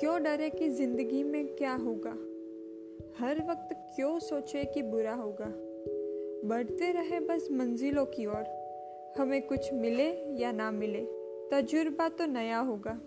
क्यों डरे कि ज़िंदगी में क्या होगा? हर वक्त क्यों सोचे कि बुरा होगा? बढ़ते रहे बस मंजिलों की ओर। हमें कुछ मिले या ना मिले, तजुर्बा तो नया होगा।